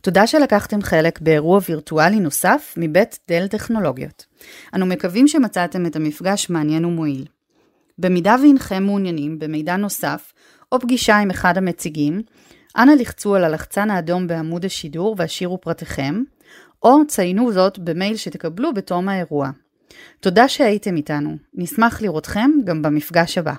תודה שלקחתם חלק באירוע וירטואלי נוסף מבית דל טכנולוגיות. אנו מקווים שמצאתם את המפגש מעניין ומועיל. במידה והנכם מעוניינים במידע נוסף או פגישה עם אחד המציגים, אנא לחצו על הלחצן האדום בעמוד השידור והשאירו פרטיכם, או ציינו זאת במייל שתקבלו בתום האירוע. תודה שהייתם איתנו, נשמח לראותכם גם במפגש הבא.